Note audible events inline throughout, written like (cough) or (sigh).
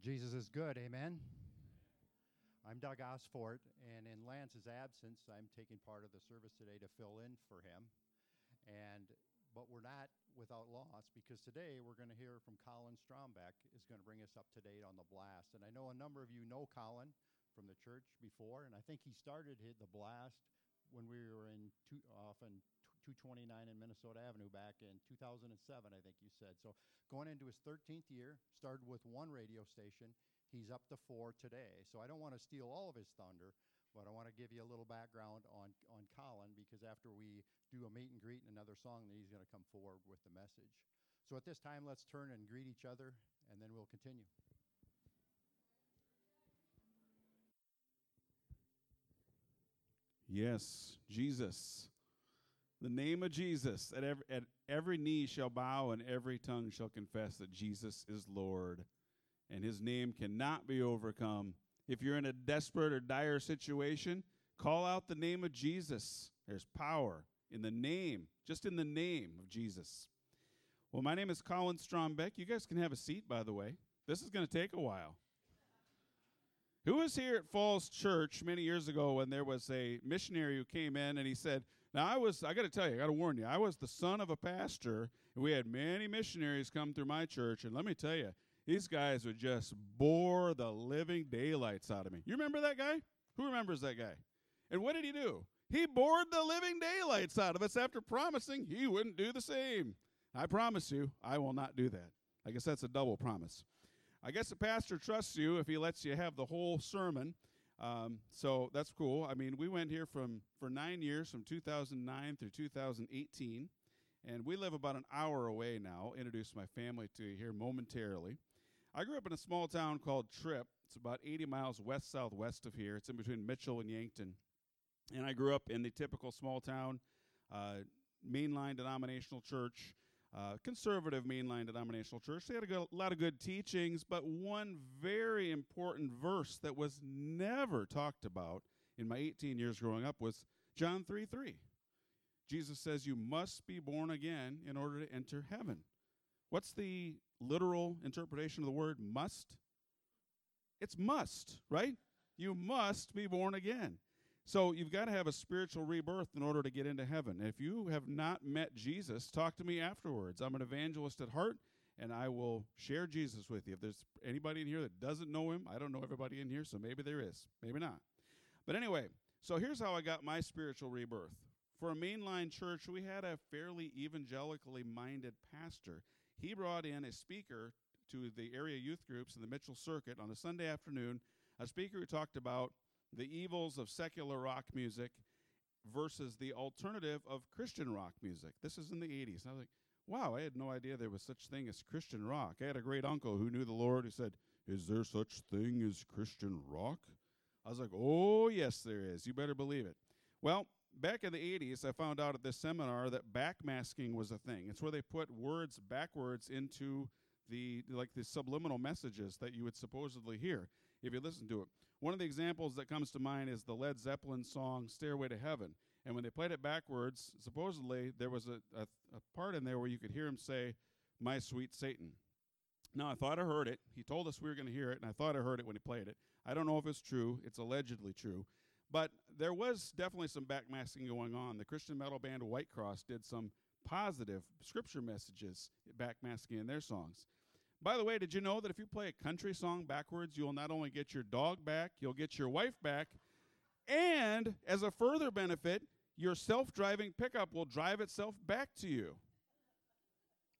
Jesus is good, amen. I'm Doug Osfort, and in Lance's absence, I'm taking part of the service today to fill in for him. And but we're not without loss because today we're going to hear from Colin Strombeck is going to bring us up to date on the blast. And I know a number of you know Colin from the church before, and I think he started the blast when we were in two, off in 229 in Minnesota Avenue back in 2007, I think you said. So going into his 13th year, started with one radio station. He's up to four today. So I don't want to steal all of his thunder, but I want to give you a little background on, on Colin because after we do a meet and greet and another song, then he's going to come forward with the message. So at this time, let's turn and greet each other, and then we'll continue. Yes, Jesus. The name of Jesus. At every, at every knee shall bow and every tongue shall confess that Jesus is Lord. And his name cannot be overcome. If you're in a desperate or dire situation, call out the name of Jesus. There's power in the name, just in the name of Jesus. Well, my name is Colin Strombeck. You guys can have a seat, by the way. This is going to take a while. Who was here at Falls Church many years ago when there was a missionary who came in and he said, Now, I was, I got to tell you, I got to warn you, I was the son of a pastor, and we had many missionaries come through my church, and let me tell you, these guys would just bore the living daylights out of me. You remember that guy? Who remembers that guy? And what did he do? He bored the living daylights out of us after promising he wouldn't do the same. I promise you, I will not do that. I guess that's a double promise. I guess the pastor trusts you if he lets you have the whole sermon. Um, so that's cool. I mean, we went here from for nine years, from 2009 through 2018, and we live about an hour away now. Introduce my family to you here momentarily. I grew up in a small town called Tripp. It's about 80 miles west southwest of here. It's in between Mitchell and Yankton. And I grew up in the typical small town, uh, mainline denominational church, uh, conservative mainline denominational church. They had a, good, a lot of good teachings, but one very important verse that was never talked about in my 18 years growing up was John 3 3. Jesus says, You must be born again in order to enter heaven. What's the literal interpretation of the word must? It's must, right? You must be born again. So you've got to have a spiritual rebirth in order to get into heaven. If you have not met Jesus, talk to me afterwards. I'm an evangelist at heart, and I will share Jesus with you. If there's anybody in here that doesn't know him, I don't know everybody in here, so maybe there is, maybe not. But anyway, so here's how I got my spiritual rebirth. For a mainline church, we had a fairly evangelically minded pastor he brought in a speaker to the area youth groups in the Mitchell Circuit on a Sunday afternoon, a speaker who talked about the evils of secular rock music versus the alternative of Christian rock music. This is in the 80s. And I was like, wow, I had no idea there was such thing as Christian rock. I had a great uncle who knew the Lord who said, Is there such thing as Christian rock? I was like, Oh, yes, there is. You better believe it. Well, back in the 80s, I found out at this seminar that backmasking was a thing. It's where they put words backwards into the like the subliminal messages that you would supposedly hear if you listen to it. One of the examples that comes to mind is the Led Zeppelin song "Stairway to Heaven," and when they played it backwards, supposedly there was a, a, a part in there where you could hear him say, "My sweet Satan." Now, I thought I heard it. He told us we were going to hear it, and I thought I heard it when he played it. I don't know if it's true. It's allegedly true. But there was definitely some backmasking going on. The Christian metal band Whitecross did some positive scripture messages backmasking in their songs. By the way, did you know that if you play a country song backwards, you'll not only get your dog back, you'll get your wife back, and as a further benefit, your self driving pickup will drive itself back to you.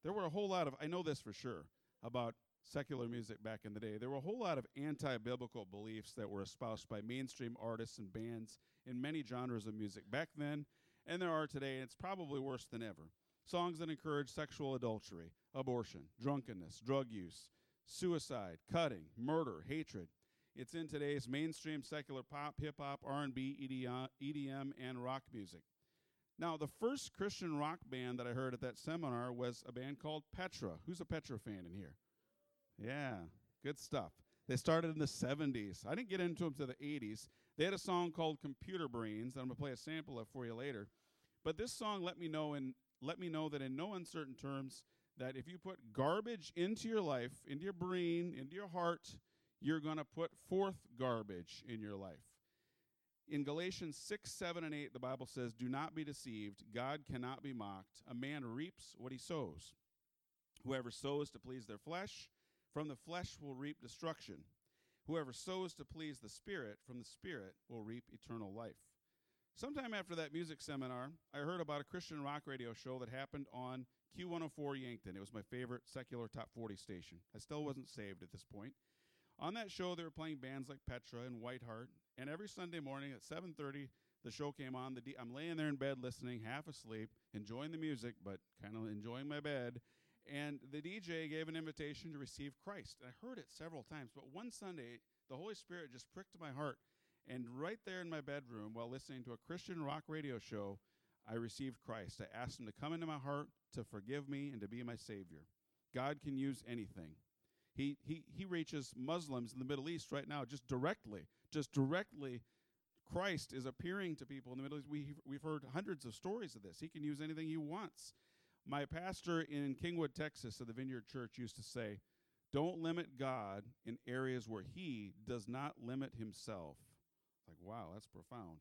There were a whole lot of, I know this for sure, about secular music back in the day, there were a whole lot of anti biblical beliefs that were espoused by mainstream artists and bands in many genres of music back then, and there are today, and it's probably worse than ever. Songs that encourage sexual adultery, abortion, drunkenness, drug use, suicide, cutting, murder, hatred. It's in today's mainstream secular pop, hip hop, R&B, EDM, and rock music. Now, the first Christian rock band that I heard at that seminar was a band called Petra. Who's a Petra fan in here? Yeah, good stuff. They started in the 70s. I didn't get into them to the 80s. They had a song called Computer Brains that I'm going to play a sample of for you later. But this song let me know and let me know that in no uncertain terms that if you put garbage into your life, into your brain, into your heart, you're going to put forth garbage in your life. In Galatians 6, 7, and 8, the Bible says, Do not be deceived. God cannot be mocked. A man reaps what he sows. Whoever sows to please their flesh, from the flesh will reap destruction. Whoever sows to please the Spirit, from the Spirit will reap eternal life. Sometime after that music seminar, I heard about a Christian rock radio show that happened on Q104 Yankton. It was my favorite secular top 40 station. I still wasn't saved at this point. On that show, they were playing bands like Petra and Whiteheart, and every Sunday morning at 7:30, the show came on. The D- I'm laying there in bed listening, half asleep, enjoying the music, but kind of enjoying my bed. And the DJ gave an invitation to receive Christ. I heard it several times, but one Sunday, the Holy Spirit just pricked my heart. And right there in my bedroom, while listening to a Christian rock radio show, I received Christ. I asked Him to come into my heart, to forgive me, and to be my Savior. God can use anything. He, he, he reaches Muslims in the Middle East right now just directly, just directly. Christ is appearing to people in the Middle East. We, we've heard hundreds of stories of this. He can use anything he wants. My pastor in Kingwood, Texas, of the Vineyard Church used to say, Don't limit God in areas where he does not limit himself. Like, wow, that's profound.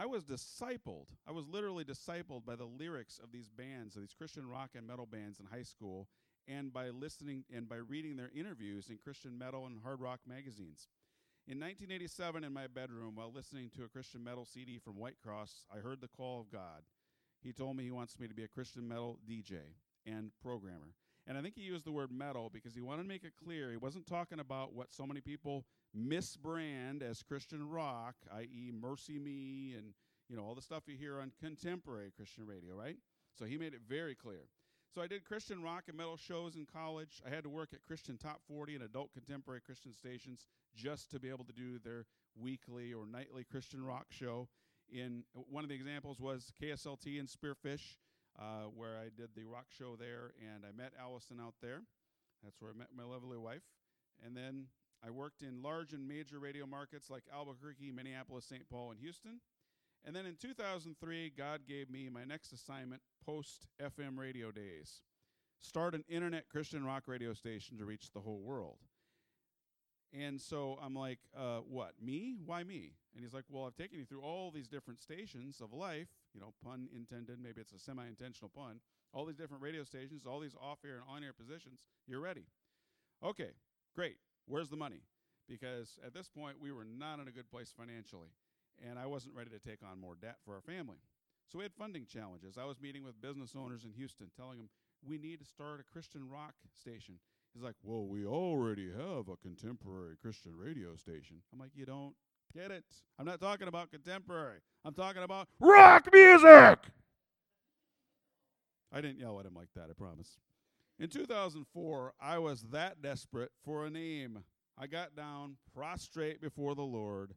I was discipled. I was literally discipled by the lyrics of these bands, of these Christian rock and metal bands in high school, and by listening and by reading their interviews in Christian metal and hard rock magazines. In 1987, in my bedroom, while listening to a Christian metal CD from Whitecross, I heard the call of God. He told me he wants me to be a Christian metal DJ and programmer. And I think he used the word metal because he wanted to make it clear he wasn't talking about what so many people misbrand as Christian rock, i.e., Mercy Me and you know all the stuff you hear on contemporary Christian radio, right? So he made it very clear. So I did Christian rock and metal shows in college. I had to work at Christian Top 40 and adult contemporary Christian stations just to be able to do their weekly or nightly Christian rock show. In one of the examples was KSLT and Spearfish, uh, where I did the rock show there, and I met Allison out there. That's where I met my lovely wife. And then I worked in large and major radio markets like Albuquerque, Minneapolis, St. Paul, and Houston. And then in 2003, God gave me my next assignment post FM radio days start an internet Christian rock radio station to reach the whole world. And so I'm like, uh, what, me? Why me? And he's like, well, I've taken you through all these different stations of life, you know, pun intended, maybe it's a semi intentional pun, all these different radio stations, all these off air and on air positions. You're ready. Okay, great. Where's the money? Because at this point, we were not in a good place financially and I wasn't ready to take on more debt for our family. So we had funding challenges. I was meeting with business owners in Houston, telling them we need to start a Christian rock station. He's like, Well, we already have a contemporary Christian radio station. I'm like, You don't get it. I'm not talking about contemporary, I'm talking about rock music. I didn't yell at him like that, I promise. In 2004, I was that desperate for a name. I got down prostrate before the Lord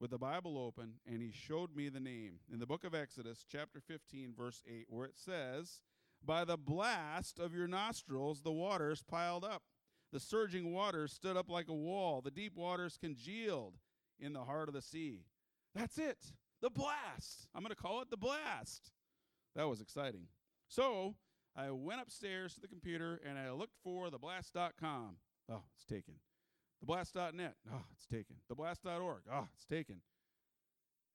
with the Bible open, and he showed me the name in the book of Exodus, chapter 15, verse 8, where it says, By the blast of your nostrils, the waters piled up. The surging waters stood up like a wall. The deep waters congealed in the heart of the sea. That's it. The blast. I'm going to call it the blast. That was exciting. So I went upstairs to the computer and I looked for theblast.com. Oh, it's taken. Theblast.net. Oh, it's taken. Theblast.org. Oh, it's taken.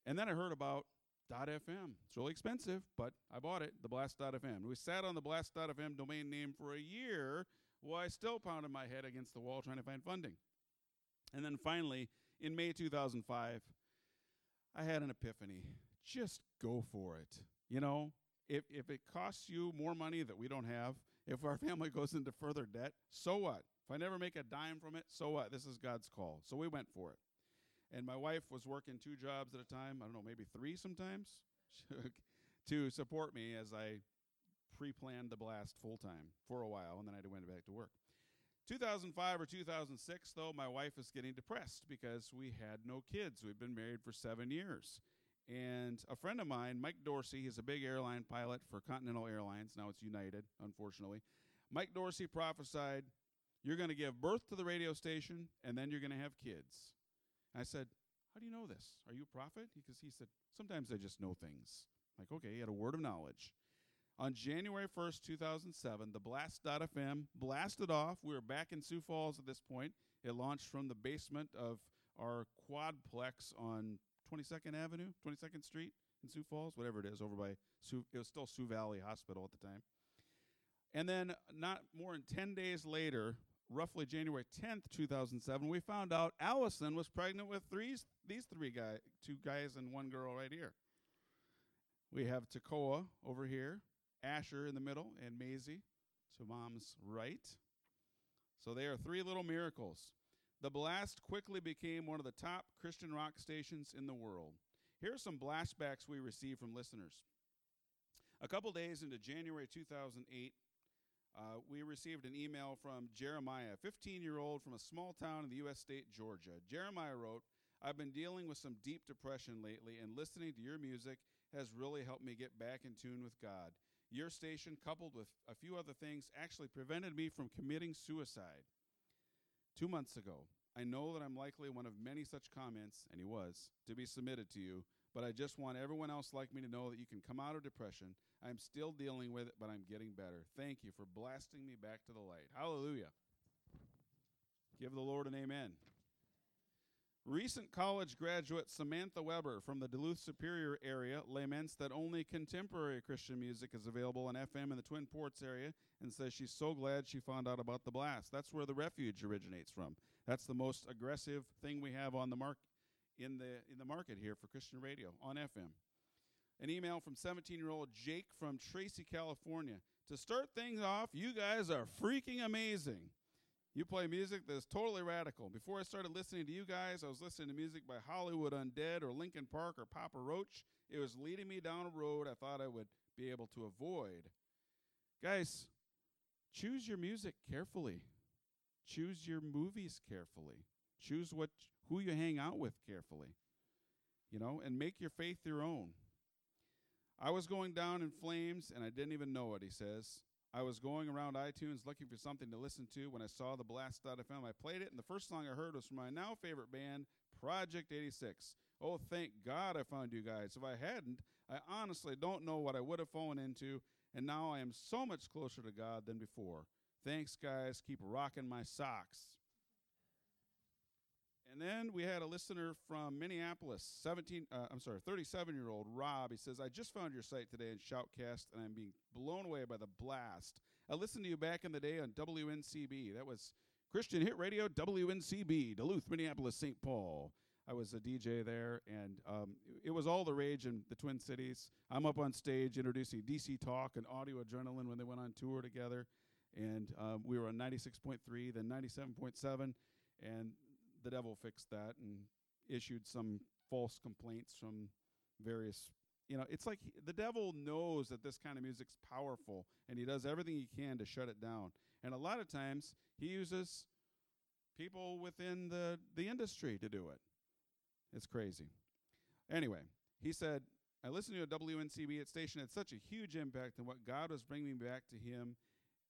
And then I heard about .fm. It's really expensive, but I bought it, theblast.fm. We sat on the blast.fm domain name for a year while I still pounded my head against the wall trying to find funding. And then finally, in May 2005, I had an epiphany. Just go for it. You know, if, if it costs you more money that we don't have, if our (laughs) family goes into further debt, so what? If I never make a dime from it, so what? This is God's call. So we went for it. And my wife was working two jobs at a time, I don't know, maybe three sometimes, (laughs) to support me as I pre planned the blast full time for a while, and then I went back to work. 2005 or 2006, though, my wife is getting depressed because we had no kids. We've been married for seven years. And a friend of mine, Mike Dorsey, he's a big airline pilot for Continental Airlines. Now it's United, unfortunately. Mike Dorsey prophesied you're going to give birth to the radio station, and then you're going to have kids. I said, How do you know this? Are you a prophet? Because he said, Sometimes I just know things. Like, okay, he had a word of knowledge. On January 1st, 2007, the Blast.fm blasted off. We were back in Sioux Falls at this point. It launched from the basement of our quadplex on 22nd Avenue, 22nd Street in Sioux Falls, whatever it is, over by Sioux. It was still Sioux Valley Hospital at the time. And then, not more than 10 days later, roughly January 10th, 2007, we found out Allison was pregnant with three, these three guys, two guys and one girl right here. We have Takoa over here, Asher in the middle, and Maisie to mom's right. So they are three little miracles. The Blast quickly became one of the top Christian rock stations in the world. Here are some blastbacks we received from listeners. A couple days into January 2008, uh, we received an email from Jeremiah, a 15 year old from a small town in the U.S. state, Georgia. Jeremiah wrote, I've been dealing with some deep depression lately, and listening to your music has really helped me get back in tune with God. Your station, coupled with a few other things, actually prevented me from committing suicide. Two months ago, I know that I'm likely one of many such comments, and he was, to be submitted to you, but I just want everyone else like me to know that you can come out of depression. I'm still dealing with it, but I'm getting better. Thank you for blasting me back to the light. Hallelujah. Give the Lord an amen. Recent college graduate Samantha Weber from the Duluth Superior area laments that only contemporary Christian music is available on FM in the Twin Ports area and says she's so glad she found out about the blast. That's where the refuge originates from. That's the most aggressive thing we have on the market in the in the market here for Christian radio on FM. An email from 17-year-old Jake from Tracy, California. To start things off, you guys are freaking amazing. You play music that's totally radical. Before I started listening to you guys, I was listening to music by Hollywood Undead or Linkin Park or Papa Roach. It was leading me down a road I thought I would be able to avoid. Guys, choose your music carefully. Choose your movies carefully. Choose what who you hang out with carefully. You know, and make your faith your own. I was going down in flames and I didn't even know it, he says. I was going around iTunes looking for something to listen to when I saw the blast. Blast.fm. I played it, and the first song I heard was from my now favorite band, Project 86. Oh, thank God I found you guys. If I hadn't, I honestly don't know what I would have fallen into, and now I am so much closer to God than before. Thanks, guys. Keep rocking my socks. And then we had a listener from Minneapolis, 17, uh, I'm sorry, 37 year old Rob. He says, I just found your site today in Shoutcast and I'm being blown away by the blast. I listened to you back in the day on WNCB. That was Christian Hit Radio, WNCB, Duluth, Minneapolis, St. Paul. I was a DJ there, and um, it was all the rage in the Twin Cities. I'm up on stage introducing DC Talk and Audio Adrenaline when they went on tour together. And um, we were on 96.3, then 97.7. And the devil fixed that and issued some false complaints from various you know it's like he, the devil knows that this kind of music's powerful and he does everything he can to shut it down. And a lot of times he uses people within the the industry to do it. It's crazy. Anyway he said i listened to a wncb at station. Had such a huge impact on what god was bringing me back to him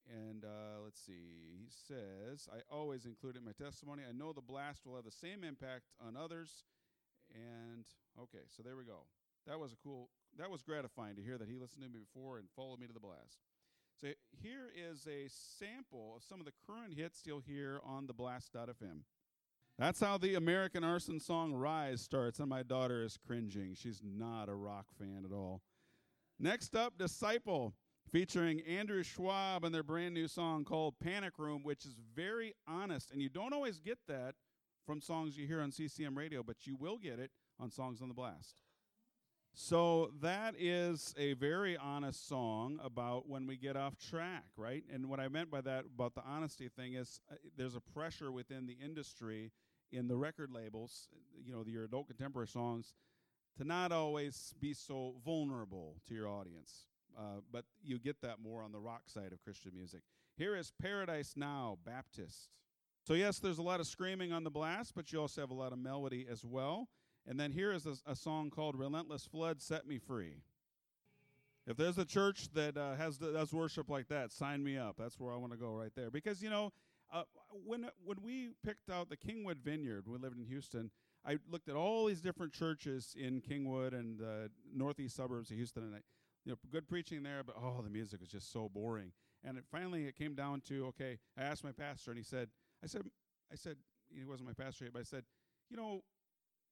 and uh, let's see, he says, I always include it in my testimony. I know the blast will have the same impact on others. And okay, so there we go. That was a cool, that was gratifying to hear that he listened to me before and followed me to the blast. So here is a sample of some of the current hits you'll hear on the blast.fm. That's how the American Arson song Rise starts, and my daughter is cringing. She's not a rock fan at all. Next up, Disciple featuring Andrew Schwab and their brand new song called Panic Room, which is very honest. And you don't always get that from songs you hear on CCM radio, but you will get it on Songs on the Blast. So that is a very honest song about when we get off track, right? And what I meant by that, about the honesty thing, is uh, there's a pressure within the industry, in the record labels, you know, your adult contemporary songs, to not always be so vulnerable to your audience. Uh, but you get that more on the rock side of Christian music. Here is Paradise Now, Baptist. So, yes, there's a lot of screaming on the blast, but you also have a lot of melody as well. And then here is a, a song called Relentless Flood, Set Me Free. If there's a church that uh, has does worship like that, sign me up. That's where I want to go right there. Because you know, uh, when when we picked out the Kingwood Vineyard, we lived in Houston. I looked at all these different churches in Kingwood and the northeast suburbs of Houston, and I you know, good preaching there, but oh, the music was just so boring. And it finally it came down to okay. I asked my pastor, and he said, I said, I said, he wasn't my pastor yet, but I said, you know,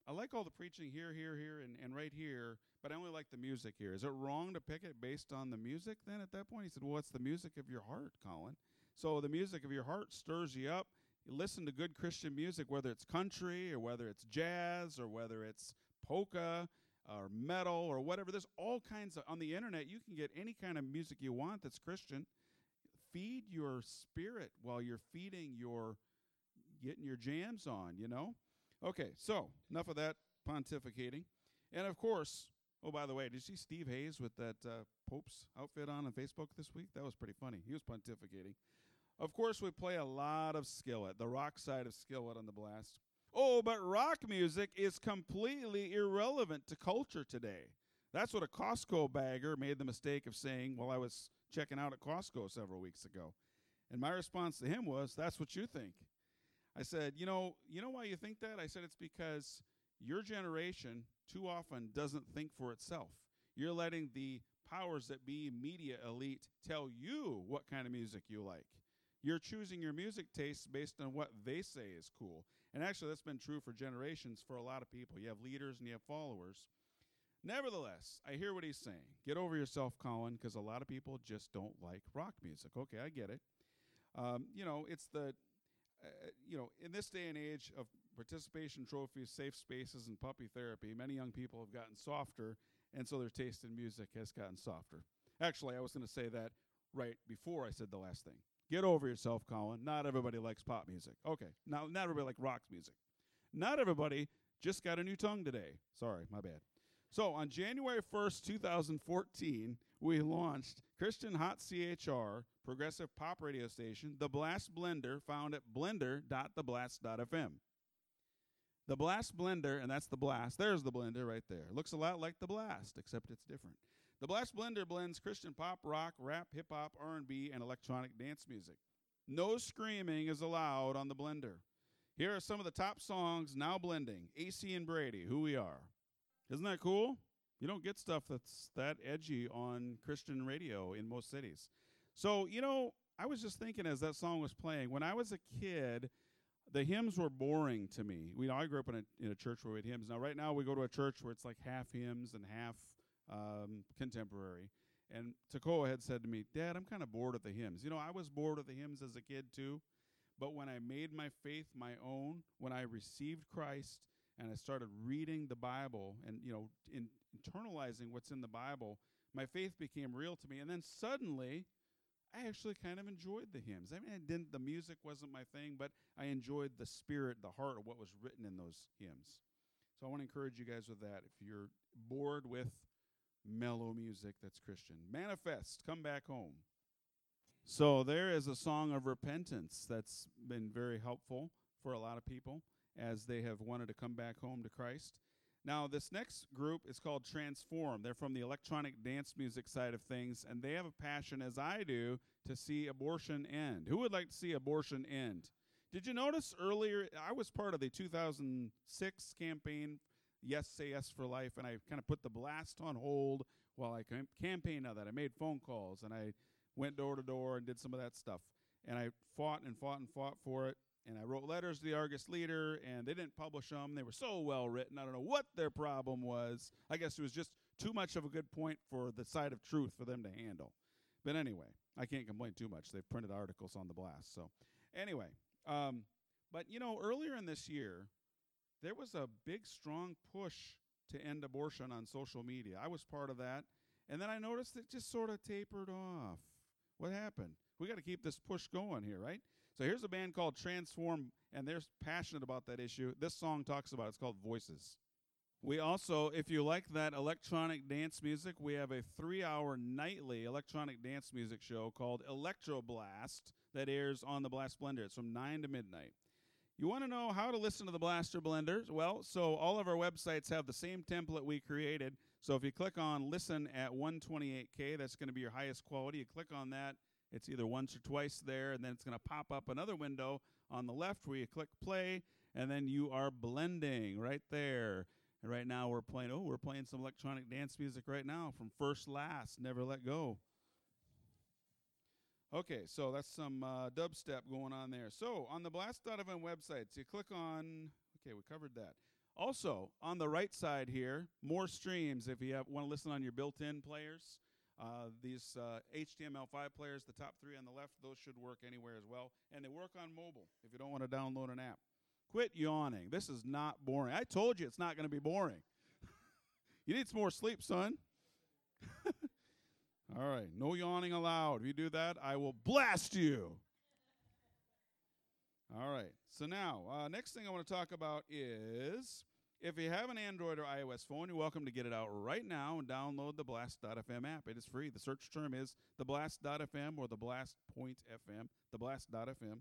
I like all the preaching here, here, here, and, and right here, but I only like the music here. Is it wrong to pick it based on the music then at that point? He said, Well, it's the music of your heart, Colin. So the music of your heart stirs you up. You listen to good Christian music, whether it's country or whether it's jazz or whether it's polka or metal or whatever. There's all kinds of, on the internet, you can get any kind of music you want that's Christian. Feed your spirit while you're feeding your, getting your jams on, you know? Okay, so enough of that pontificating. And of course, oh, by the way, did you see Steve Hayes with that uh, Pope's outfit on on Facebook this week? That was pretty funny. He was pontificating. Of course, we play a lot of Skillet, the rock side of Skillet on the blast. Oh, but rock music is completely irrelevant to culture today. That's what a Costco bagger made the mistake of saying while I was checking out at Costco several weeks ago. And my response to him was, That's what you think. I said, You know, you know why you think that? I said, It's because your generation too often doesn't think for itself. You're letting the powers that be media elite tell you what kind of music you like. You're choosing your music tastes based on what they say is cool. And actually, that's been true for generations for a lot of people. You have leaders and you have followers. Nevertheless, I hear what he's saying. Get over yourself, Colin, because a lot of people just don't like rock music. Okay, I get it. Um, you know, it's the, uh, you know, in this day and age of participation trophies, safe spaces, and puppy therapy, many young people have gotten softer, and so their taste in music has gotten softer. Actually, I was going to say that right before I said the last thing. Get over yourself, Colin. Not everybody likes pop music. Okay. Now, not everybody likes rock music. Not everybody just got a new tongue today. Sorry, my bad. So, on January 1st, 2014, we launched Christian Hot CHR, progressive pop radio station, The Blast Blender, found at blender.theblast.fm. The Blast Blender, and that's the Blast. There's the blender right there. Looks a lot like the Blast, except it's different. The Blast Blender blends Christian pop, rock, rap, hip hop, R&B, and electronic dance music. No screaming is allowed on the blender. Here are some of the top songs now blending. AC and Brady, Who We Are. Isn't that cool? You don't get stuff that's that edgy on Christian radio in most cities. So, you know, I was just thinking as that song was playing, when I was a kid, the hymns were boring to me. We, you know, I grew up in a, in a church where we had hymns. Now, right now, we go to a church where it's like half hymns and half um, contemporary. And Takoa had said to me, Dad, I'm kind of bored of the hymns. You know, I was bored of the hymns as a kid too. But when I made my faith my own, when I received Christ and I started reading the Bible and, you know, in, internalizing what's in the Bible, my faith became real to me. And then suddenly, I actually kind of enjoyed the hymns. I mean, I didn't, the music wasn't my thing, but I enjoyed the spirit, the heart of what was written in those hymns. So I want to encourage you guys with that. If you're bored with mellow music that's Christian. Manifest, come back home. So there is a song of repentance that's been very helpful for a lot of people as they have wanted to come back home to Christ. Now, this next group is called Transform. They're from the electronic dance music side of things, and they have a passion, as I do, to see abortion end. Who would like to see abortion end? Did you notice earlier? I was part of the 2006 campaign Yes Say Yes for Life, and I kind of put the blast on hold while I cam- campaigned on that. I made phone calls and I went door to door and did some of that stuff. And I fought and fought and fought for it. And I wrote letters to the Argus leader, and they didn't publish them. They were so well written. I don't know what their problem was. I guess it was just too much of a good point for the side of truth for them to handle. But anyway, I can't complain too much. They've printed articles on the blast. So, anyway, um, but you know, earlier in this year, there was a big, strong push to end abortion on social media. I was part of that. And then I noticed it just sort of tapered off. What happened? We got to keep this push going here, right? So here's a band called Transform, and they're passionate about that issue. This song talks about it. It's called Voices. We also, if you like that electronic dance music, we have a three hour nightly electronic dance music show called Electro Blast that airs on the Blast Blender. It's from 9 to midnight. You want to know how to listen to the Blaster Blenders? Well, so all of our websites have the same template we created. So if you click on listen at 128K, that's going to be your highest quality. You click on that, it's either once or twice there, and then it's going to pop up another window on the left where you click play, and then you are blending right there. And right now we're playing, oh, we're playing some electronic dance music right now from First Last, Never Let Go. Okay, so that's some uh, dubstep going on there. So on the Blast.fm websites, you click on, okay, we covered that. Also, on the right side here, more streams if you want to listen on your built in players. Uh, these uh, HTML5 players, the top three on the left, those should work anywhere as well. And they work on mobile if you don't want to download an app. Quit yawning. This is not boring. I told you it's not going to be boring. (laughs) you need some more sleep, son. (laughs) All right, no yawning allowed. If you do that, I will blast you. All right, so now, uh, next thing I want to talk about is if you have an Android or iOS phone, you're welcome to get it out right now and download the Blast.fm app. It is free. The search term is the Blast.fm or the Blast Point FM, the Blast.fm.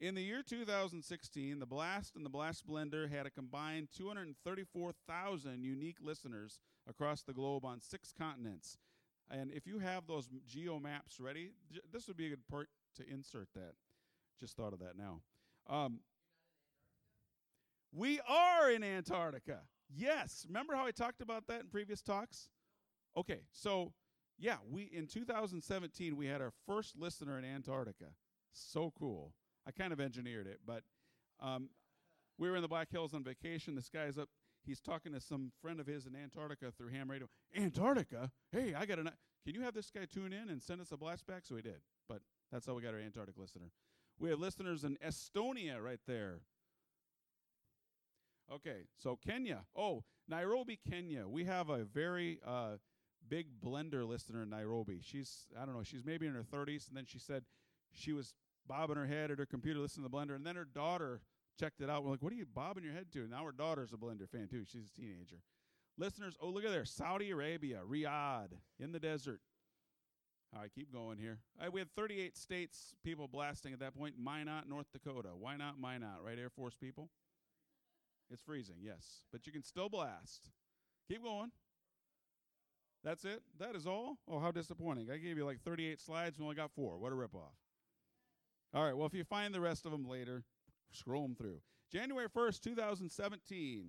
In the year 2016, the Blast and the Blast Blender had a combined 234,000 unique listeners across the globe on six continents. And if you have those geo maps ready, this would be a good part to insert that. Just thought of that now. Um, we are in Antarctica. Yes. Remember how I talked about that in previous talks? Okay. So, yeah, we in 2017 we had our first listener in Antarctica. So cool. I kind of engineered it, but um, we were in the Black Hills on vacation. This guy's up. He's talking to some friend of his in Antarctica through ham radio. Antarctica? Hey, I got a. Can you have this guy tune in and send us a blast back? So he did. But that's how we got our Antarctic listener. We have listeners in Estonia right there. Okay, so Kenya. Oh, Nairobi, Kenya. We have a very uh, big blender listener in Nairobi. She's, I don't know, she's maybe in her 30s. And then she said she was bobbing her head at her computer listening to the blender. And then her daughter checked it out. We're like, what are you bobbing your head to? Now her daughter's a blender fan too. She's a teenager. Listeners, oh, look at there. Saudi Arabia, Riyadh, in the desert. All right, keep going here. We had 38 states people blasting at that point. Minot, North Dakota. Why not Minot, right, Air Force people? It's freezing, yes. But you can still blast. Keep going. That's it? That is all? Oh, how disappointing. I gave you like 38 slides and only got four. What a ripoff. All right, well, if you find the rest of them later, scroll them through. January 1st, 2017,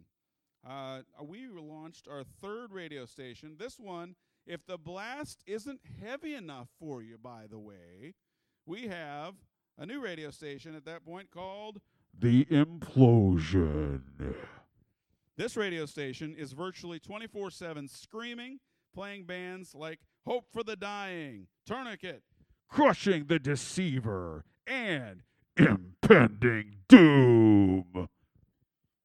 uh, we launched our third radio station. This one, if the blast isn't heavy enough for you, by the way, we have a new radio station at that point called The Implosion. This radio station is virtually 24 7 screaming, playing bands like Hope for the Dying, Tourniquet, Crushing the Deceiver and Impending Doom.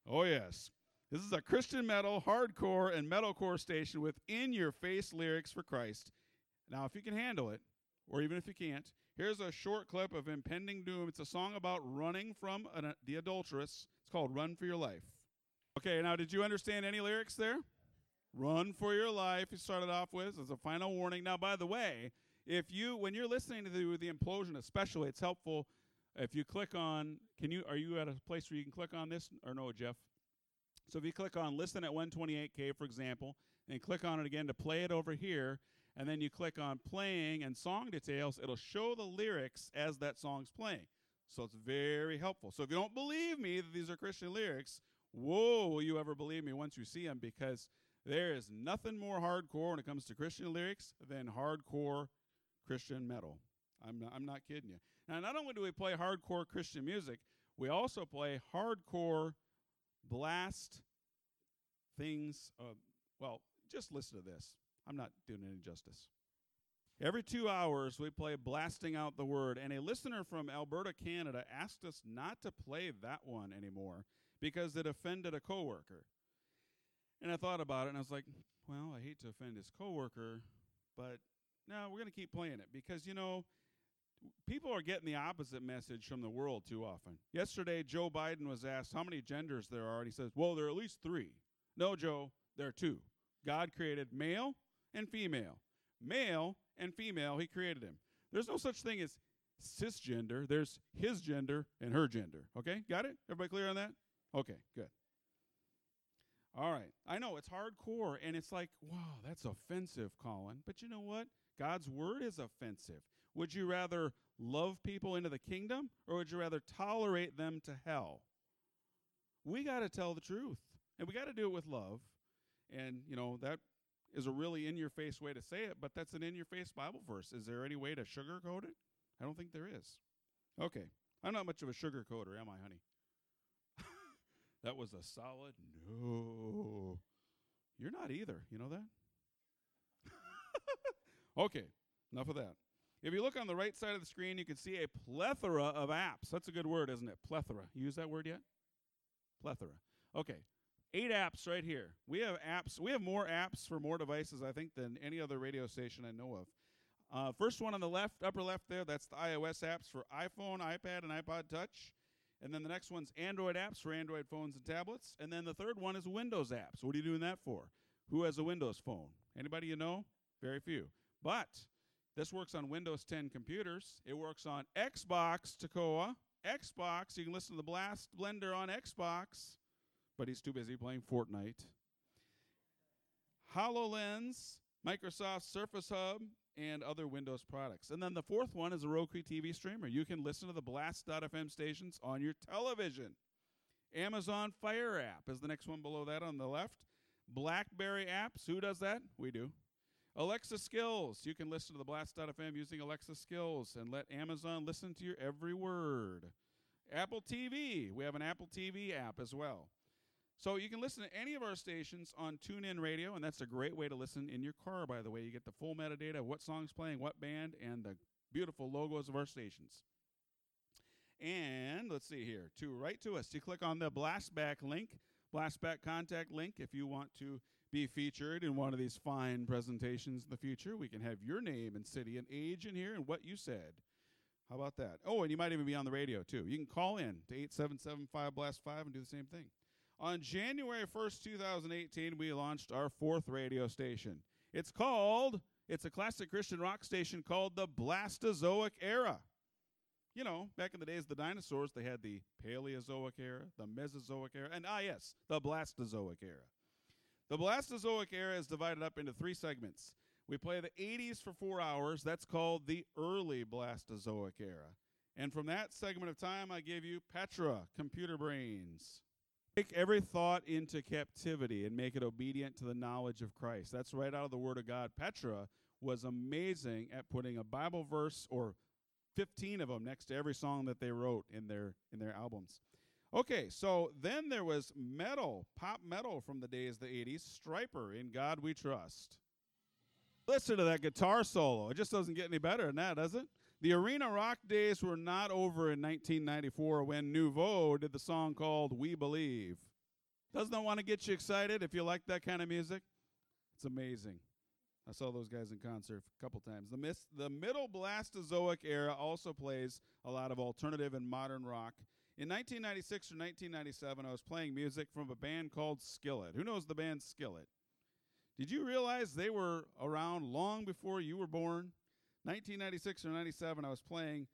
Oh, yes. This is a Christian metal, hardcore, and metalcore station with in your face lyrics for Christ. Now, if you can handle it, or even if you can't, here's a short clip of Impending Doom. It's a song about running from an, uh, the adulteress. It's called Run for Your Life. Okay, now, did you understand any lyrics there? Run for your life, he started off with as a final warning. Now, by the way, if you, when you're listening to the, the implosion, especially, it's helpful if you click on, can you, are you at a place where you can click on this or no, Jeff? So if you click on listen at 128K, for example, and click on it again to play it over here, and then you click on playing and song details, it'll show the lyrics as that song's playing. So it's very helpful. So if you don't believe me that these are Christian lyrics, whoa, will you ever believe me once you see them? Because there is nothing more hardcore when it comes to Christian lyrics than hardcore Christian metal. I'm not, I'm not kidding you. Now, not only do we play hardcore Christian music, we also play hardcore blast things. Uh, well, just listen to this. I'm not doing any justice. Every two hours, we play Blasting Out the Word, and a listener from Alberta, Canada asked us not to play that one anymore because it offended a coworker. And I thought about it, and I was like, well, I hate to offend his coworker, but no, we're going to keep playing it because, you know, people are getting the opposite message from the world too often. Yesterday, Joe Biden was asked how many genders there are, and he says, well, there are at least three. No, Joe, there are two. God created male and female. Male and female, he created him. There's no such thing as cisgender. There's his gender and her gender. Okay? Got it? Everybody clear on that? Okay, good. All right. I know it's hardcore and it's like, wow, that's offensive, Colin. But you know what? God's word is offensive. Would you rather love people into the kingdom or would you rather tolerate them to hell? We got to tell the truth. And we got to do it with love. And, you know, that is a really in your face way to say it, but that's an in your face Bible verse. Is there any way to sugarcoat it? I don't think there is. Okay. I'm not much of a sugarcoater, am I, honey? (laughs) that was a solid no. You're not either. You know that? (laughs) okay. Enough of that. If you look on the right side of the screen, you can see a plethora of apps. That's a good word, isn't it? Plethora. You use that word yet? Plethora. Okay. Eight apps right here. We have apps. We have more apps for more devices, I think, than any other radio station I know of. Uh, first one on the left, upper left there, that's the iOS apps for iPhone, iPad, and iPod Touch. And then the next one's Android apps for Android phones and tablets. And then the third one is Windows apps. What are you doing that for? Who has a Windows phone? Anybody you know? Very few. But this works on Windows 10 computers. It works on Xbox Takoa. Xbox, you can listen to the Blast Blender on Xbox, but he's too busy playing Fortnite. HoloLens, Microsoft Surface Hub, and other Windows products. And then the fourth one is a Roku TV streamer. You can listen to the Blast.fm stations on your television. Amazon Fire app is the next one below that on the left. Blackberry apps, who does that? We do. Alexa Skills, you can listen to the Blast.fm using Alexa Skills and let Amazon listen to your every word. Apple TV, we have an Apple TV app as well. So you can listen to any of our stations on TuneIn Radio, and that's a great way to listen in your car, by the way. You get the full metadata of what song's playing, what band, and the beautiful logos of our stations. And let's see here, to write to us, you click on the Blastback link, Blastback contact link. If you want to be featured in one of these fine presentations in the future, we can have your name and city and age in here and what you said. How about that? Oh, and you might even be on the radio too. You can call in to 8775 Blast 5 and do the same thing. On January 1st, 2018, we launched our fourth radio station. It's called, it's a classic Christian rock station called the Blastozoic Era. You know, back in the days of the dinosaurs, they had the Paleozoic era, the Mesozoic era, and ah, yes, the Blastozoic era. The Blastozoic era is divided up into three segments. We play the 80s for four hours. That's called the early Blastozoic era. And from that segment of time, I give you Petra, computer brains. Take every thought into captivity and make it obedient to the knowledge of Christ. That's right out of the Word of God. Petra was amazing at putting a Bible verse or 15 of them next to every song that they wrote in their in their albums. Okay, so then there was metal, pop metal from the days of the 80s, Stryper in God We Trust. Listen to that guitar solo. It just doesn't get any better than that, does it? The arena rock days were not over in 1994 when Nouveau did the song called We Believe. Doesn't that want to get you excited if you like that kind of music? It's amazing. I saw those guys in concert a couple times. The, mis- the middle Blastozoic era also plays a lot of alternative and modern rock. In 1996 or 1997, I was playing music from a band called Skillet. Who knows the band Skillet? Did you realize they were around long before you were born? 1996 or 97, I was playing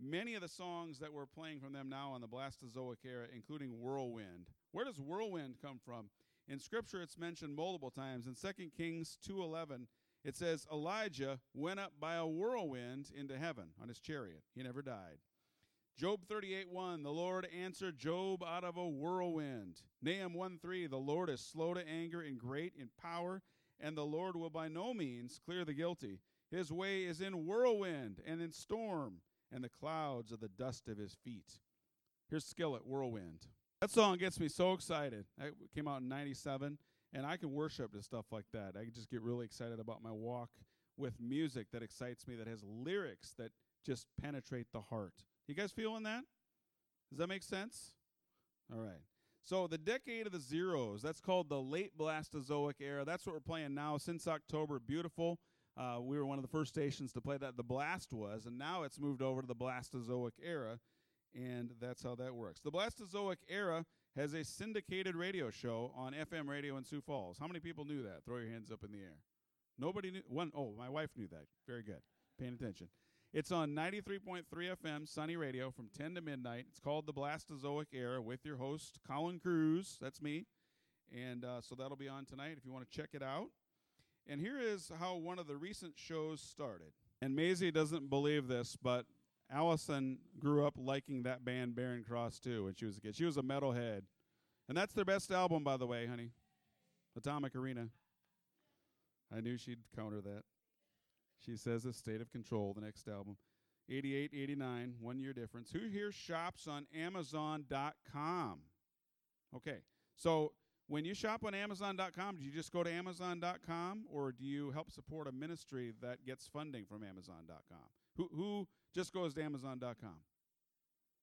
many of the songs that we're playing from them now on the Blastozoic era, including Whirlwind. Where does Whirlwind come from? In Scripture, it's mentioned multiple times. In 2 Kings 2.11, it says, Elijah went up by a whirlwind into heaven on his chariot. He never died. Job 38 1, the Lord answered Job out of a whirlwind. Nahum 1 3, the Lord is slow to anger and great in power, and the Lord will by no means clear the guilty. His way is in whirlwind and in storm, and the clouds are the dust of his feet. Here's Skillet, Whirlwind. That song gets me so excited. It came out in 97, and I can worship to stuff like that. I just get really excited about my walk with music that excites me, that has lyrics that just penetrate the heart. You guys feeling that? Does that make sense? All right. So the decade of the zeros, that's called the late Blastozoic era. That's what we're playing now since October. Beautiful. Uh, we were one of the first stations to play that. The Blast was, and now it's moved over to the Blastozoic era, and that's how that works. The Blastozoic era has a syndicated radio show on FM radio in Sioux Falls. How many people knew that? Throw your hands up in the air. Nobody knew. One. Oh, my wife knew that. Very good. Paying attention. It's on 93.3 FM, Sunny Radio, from 10 to midnight. It's called The Blastozoic Era with your host, Colin Cruz. That's me. And uh, so that'll be on tonight if you want to check it out. And here is how one of the recent shows started. And Maisie doesn't believe this, but Allison grew up liking that band Barren Cross too when she was a kid. She was a metalhead. And that's their best album, by the way, honey. Atomic Arena. I knew she'd counter that. She says it's State of Control, the next album. 88, 89, one year difference. Who here shops on Amazon.com? Okay, so when you shop on Amazon.com, do you just go to Amazon.com or do you help support a ministry that gets funding from Amazon.com? Who, who just goes to Amazon.com?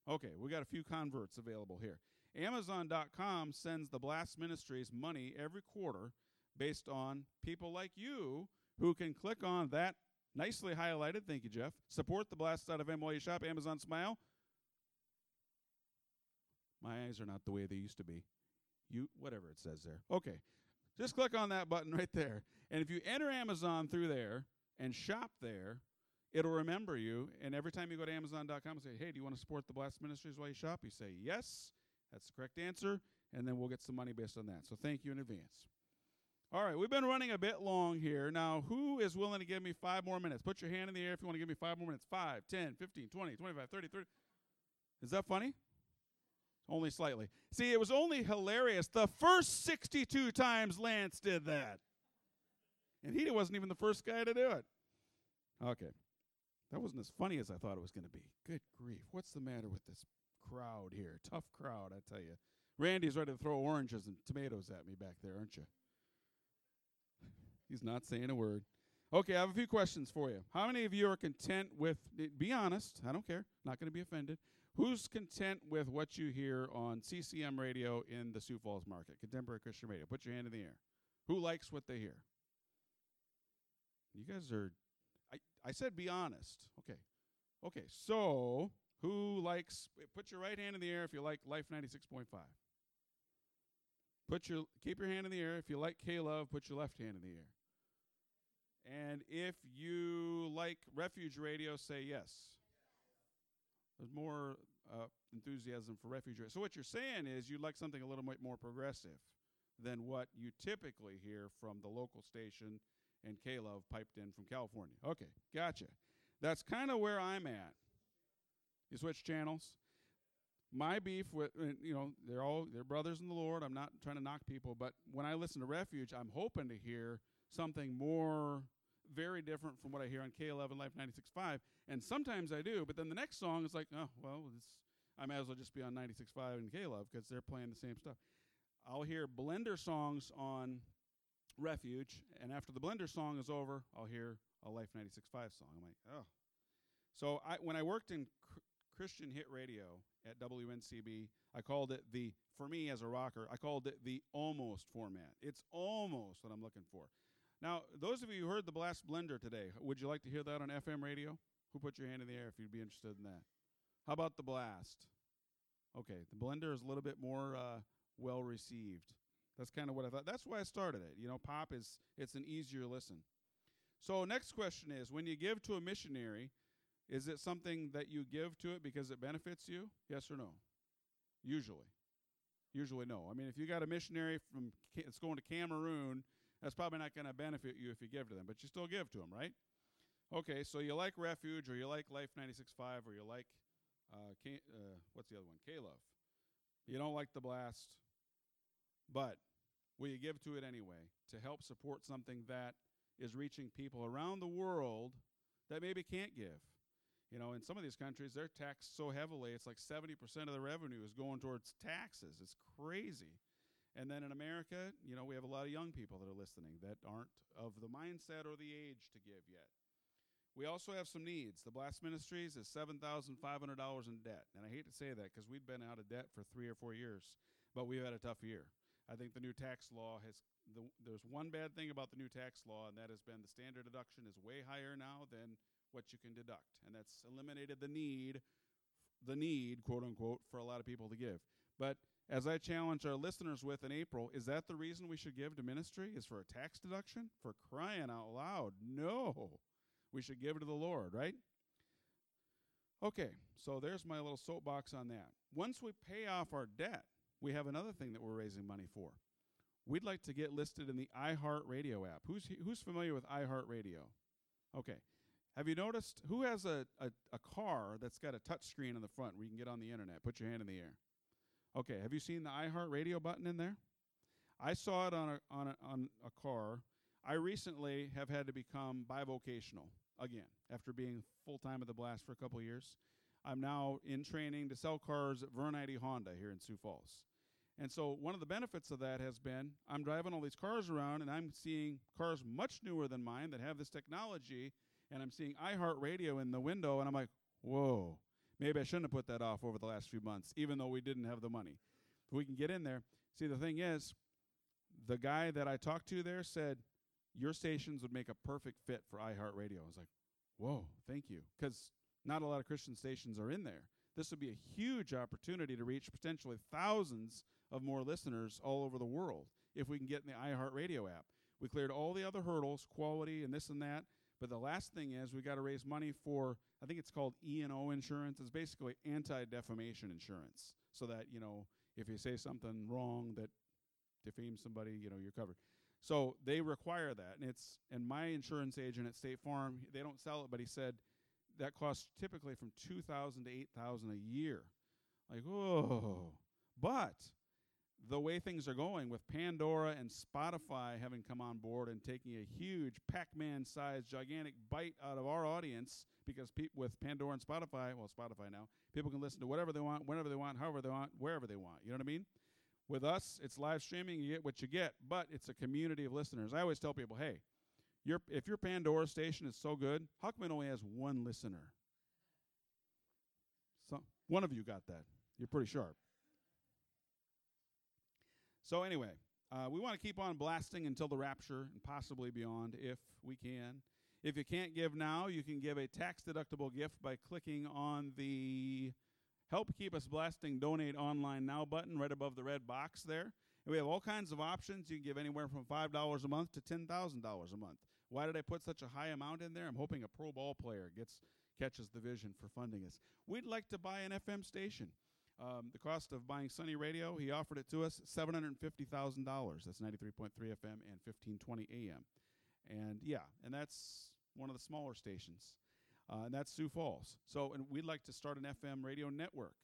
Okay, we got a few converts available here. Amazon.com sends the Blast Ministries money every quarter based on people like you who can click on that nicely highlighted. Thank you, Jeff. Support the Blast out of M while you shop. Amazon Smile. My eyes are not the way they used to be. You, whatever it says there. Okay, just click on that button (laughs) right there, and if you enter Amazon through there and shop there, it'll remember you. And every time you go to Amazon.com and say, "Hey, do you want to support the Blast Ministries while you shop?" You say yes. That's the correct answer, and then we'll get some money based on that. So thank you in advance. All right, we've been running a bit long here. Now, who is willing to give me five more minutes? Put your hand in the air if you want to give me five more minutes. 5, 10, 15, 20, 25, 30, 30. Is that funny? Only slightly. See, it was only hilarious the first 62 times Lance did that. And he wasn't even the first guy to do it. Okay. That wasn't as funny as I thought it was going to be. Good grief. What's the matter with this crowd here? Tough crowd, I tell you. Randy's ready to throw oranges and tomatoes at me back there, aren't you? He's not saying a word. Okay, I have a few questions for you. How many of you are content with, be honest, I don't care, not going to be offended. Who's content with what you hear on CCM radio in the Sioux Falls market, Contemporary Christian Radio? Put your hand in the air. Who likes what they hear? You guys are, I, I said be honest. Okay. Okay, so who likes, put your right hand in the air if you like Life 96.5. Put your, keep your hand in the air. If you like K Love, put your left hand in the air. And if you like Refuge Radio, say yes. There's more uh, enthusiasm for Refuge Radio. So what you're saying is you'd like something a little bit more progressive than what you typically hear from the local station and K-Love piped in from California. Okay, gotcha. That's kind of where I'm at. You switch channels. My beef with you know they're all they're brothers in the Lord. I'm not trying to knock people, but when I listen to Refuge, I'm hoping to hear something more very different from what I hear on K11 Life 96.5. And sometimes I do, but then the next song is like, oh, well, I might as well just be on 96.5 and K-Love because they're playing the same stuff. I'll hear Blender songs on Refuge, and after the Blender song is over, I'll hear a Life 96.5 song. I'm like, oh. So I, when I worked in cr- Christian hit radio at WNCB, I called it the, for me as a rocker, I called it the almost format. It's almost what I'm looking for. Now, those of you who heard the Blast Blender today, would you like to hear that on FM radio? Who put your hand in the air if you'd be interested in that? How about the Blast? Okay, the Blender is a little bit more uh, well received. That's kind of what I thought. That's why I started it. You know, pop is it's an easier listen. So next question is when you give to a missionary, is it something that you give to it because it benefits you? Yes or no? Usually. Usually no. I mean, if you got a missionary from it's going to Cameroon that's probably not going to benefit you if you give to them, but you still give to them, right? Okay, so you like Refuge, or you like Life 96.5, or you like, uh, K, uh, what's the other one? K-Love. You don't like the blast, but will you give to it anyway to help support something that is reaching people around the world that maybe can't give? You know, in some of these countries, they're taxed so heavily, it's like 70% of the revenue is going towards taxes. It's crazy. And then in America, you know, we have a lot of young people that are listening that aren't of the mindset or the age to give yet. We also have some needs. The Blast Ministries is $7,500 in debt. And I hate to say that because we've been out of debt for three or four years, but we've had a tough year. I think the new tax law has, the, there's one bad thing about the new tax law, and that has been the standard deduction is way higher now than what you can deduct. And that's eliminated the need, the need, quote unquote, for a lot of people to give. But as I challenge our listeners with in April, is that the reason we should give to ministry? Is for a tax deduction? For crying out loud. No. We should give to the Lord, right? Okay, so there's my little soapbox on that. Once we pay off our debt, we have another thing that we're raising money for. We'd like to get listed in the iHeartRadio app. Who's who's familiar with iHeartRadio? Okay. Have you noticed who has a, a, a car that's got a touch screen in the front where you can get on the internet? Put your hand in the air. Okay, have you seen the iHeartRadio button in there? I saw it on a on a, on a car. I recently have had to become bivocational again after being full time at the Blast for a couple years. I'm now in training to sell cars at Vern Eide Honda here in Sioux Falls. And so one of the benefits of that has been I'm driving all these cars around and I'm seeing cars much newer than mine that have this technology and I'm seeing iHeartRadio in the window and I'm like, "Whoa. Maybe I shouldn't have put that off over the last few months even though we didn't have the money." If we can get in there. See, the thing is, the guy that I talked to there said your stations would make a perfect fit for iHeartRadio. I was like, "Whoa, thank you." Cuz not a lot of Christian stations are in there. This would be a huge opportunity to reach potentially thousands of more listeners all over the world if we can get in the iHeartRadio app. We cleared all the other hurdles, quality and this and that. But the last thing is we got to raise money for I think it's called E and O insurance. It's basically anti-defamation insurance, so that you know if you say something wrong that defames somebody, you know you're covered. So they require that, and it's and my insurance agent at State Farm they don't sell it, but he said that costs typically from two thousand to eight thousand a year. Like oh, but the way things are going with Pandora and Spotify having come on board and taking a huge Pac-Man sized gigantic bite out of our audience because pe- with Pandora and Spotify, well Spotify now, people can listen to whatever they want, whenever they want, however they want, wherever they want. You know what I mean? With us, it's live streaming, you get what you get, but it's a community of listeners. I always tell people, "Hey, your if your Pandora station is so good, it only has one listener?" So, one of you got that. You're pretty sharp. So anyway, uh, we want to keep on blasting until the rapture and possibly beyond if we can. If you can't give now, you can give a tax deductible gift by clicking on the Help Keep Us Blasting Donate Online Now button right above the red box there. And we have all kinds of options. You can give anywhere from $5 a month to $10,000 a month. Why did I put such a high amount in there? I'm hoping a pro ball player gets catches the vision for funding us. We'd like to buy an FM station. Um, the cost of buying Sunny Radio, he offered it to us seven hundred and fifty thousand dollars. That's ninety three point three FM and fifteen twenty AM, and yeah, and that's one of the smaller stations, uh, and that's Sioux Falls. So, and we'd like to start an FM radio network,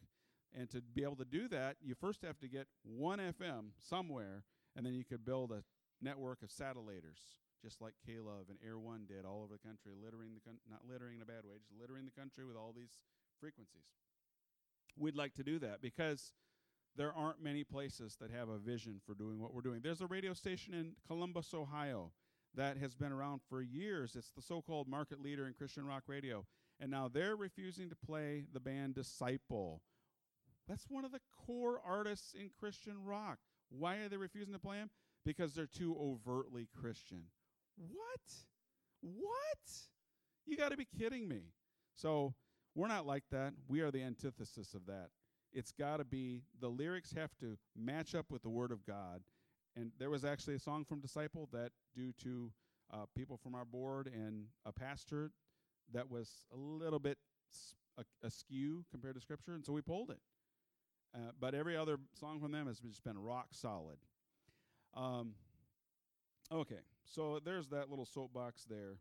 and to be able to do that, you first have to get one FM somewhere, and then you could build a network of satellators, just like K-Love and Air One did all over the country, littering the con- not littering in a bad way, just littering the country with all these frequencies we'd like to do that because there aren't many places that have a vision for doing what we're doing. There's a radio station in Columbus, Ohio that has been around for years. It's the so called market leader in Christian rock radio. And now they're refusing to play the band Disciple. That's one of the core artists in Christian rock. Why are they refusing to play him? Because they're too overtly Christian. What? What? You got to be kidding me. So we're not like that. We are the antithesis of that. It's got to be the lyrics have to match up with the Word of God. And there was actually a song from Disciple that, due to uh, people from our board and a pastor, that was a little bit askew compared to Scripture, and so we pulled it. Uh, but every other song from them has just been rock solid. Um, okay, so there's that little soapbox there.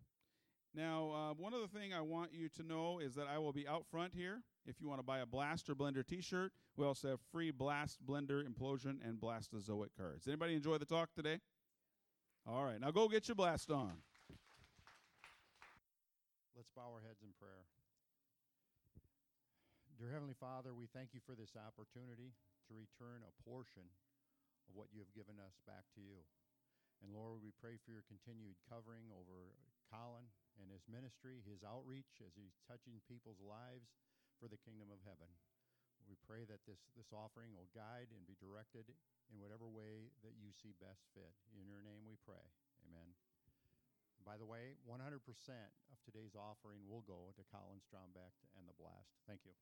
Now, uh, one other thing I want you to know is that I will be out front here. If you want to buy a Blaster Blender T-shirt, we also have free Blast Blender Implosion and Blastozoic cards. Anybody enjoy the talk today? All right, now go get your blast on. Let's bow our heads in prayer. Dear Heavenly Father, we thank you for this opportunity to return a portion of what you have given us back to you. And Lord, we pray for your continued covering over Colin and his ministry, his outreach as he's touching people's lives for the kingdom of heaven. We pray that this, this offering will guide and be directed in whatever way that you see best fit. In your name we pray. Amen. By the way, 100% of today's offering will go to Colin Strombeck and the Blast. Thank you.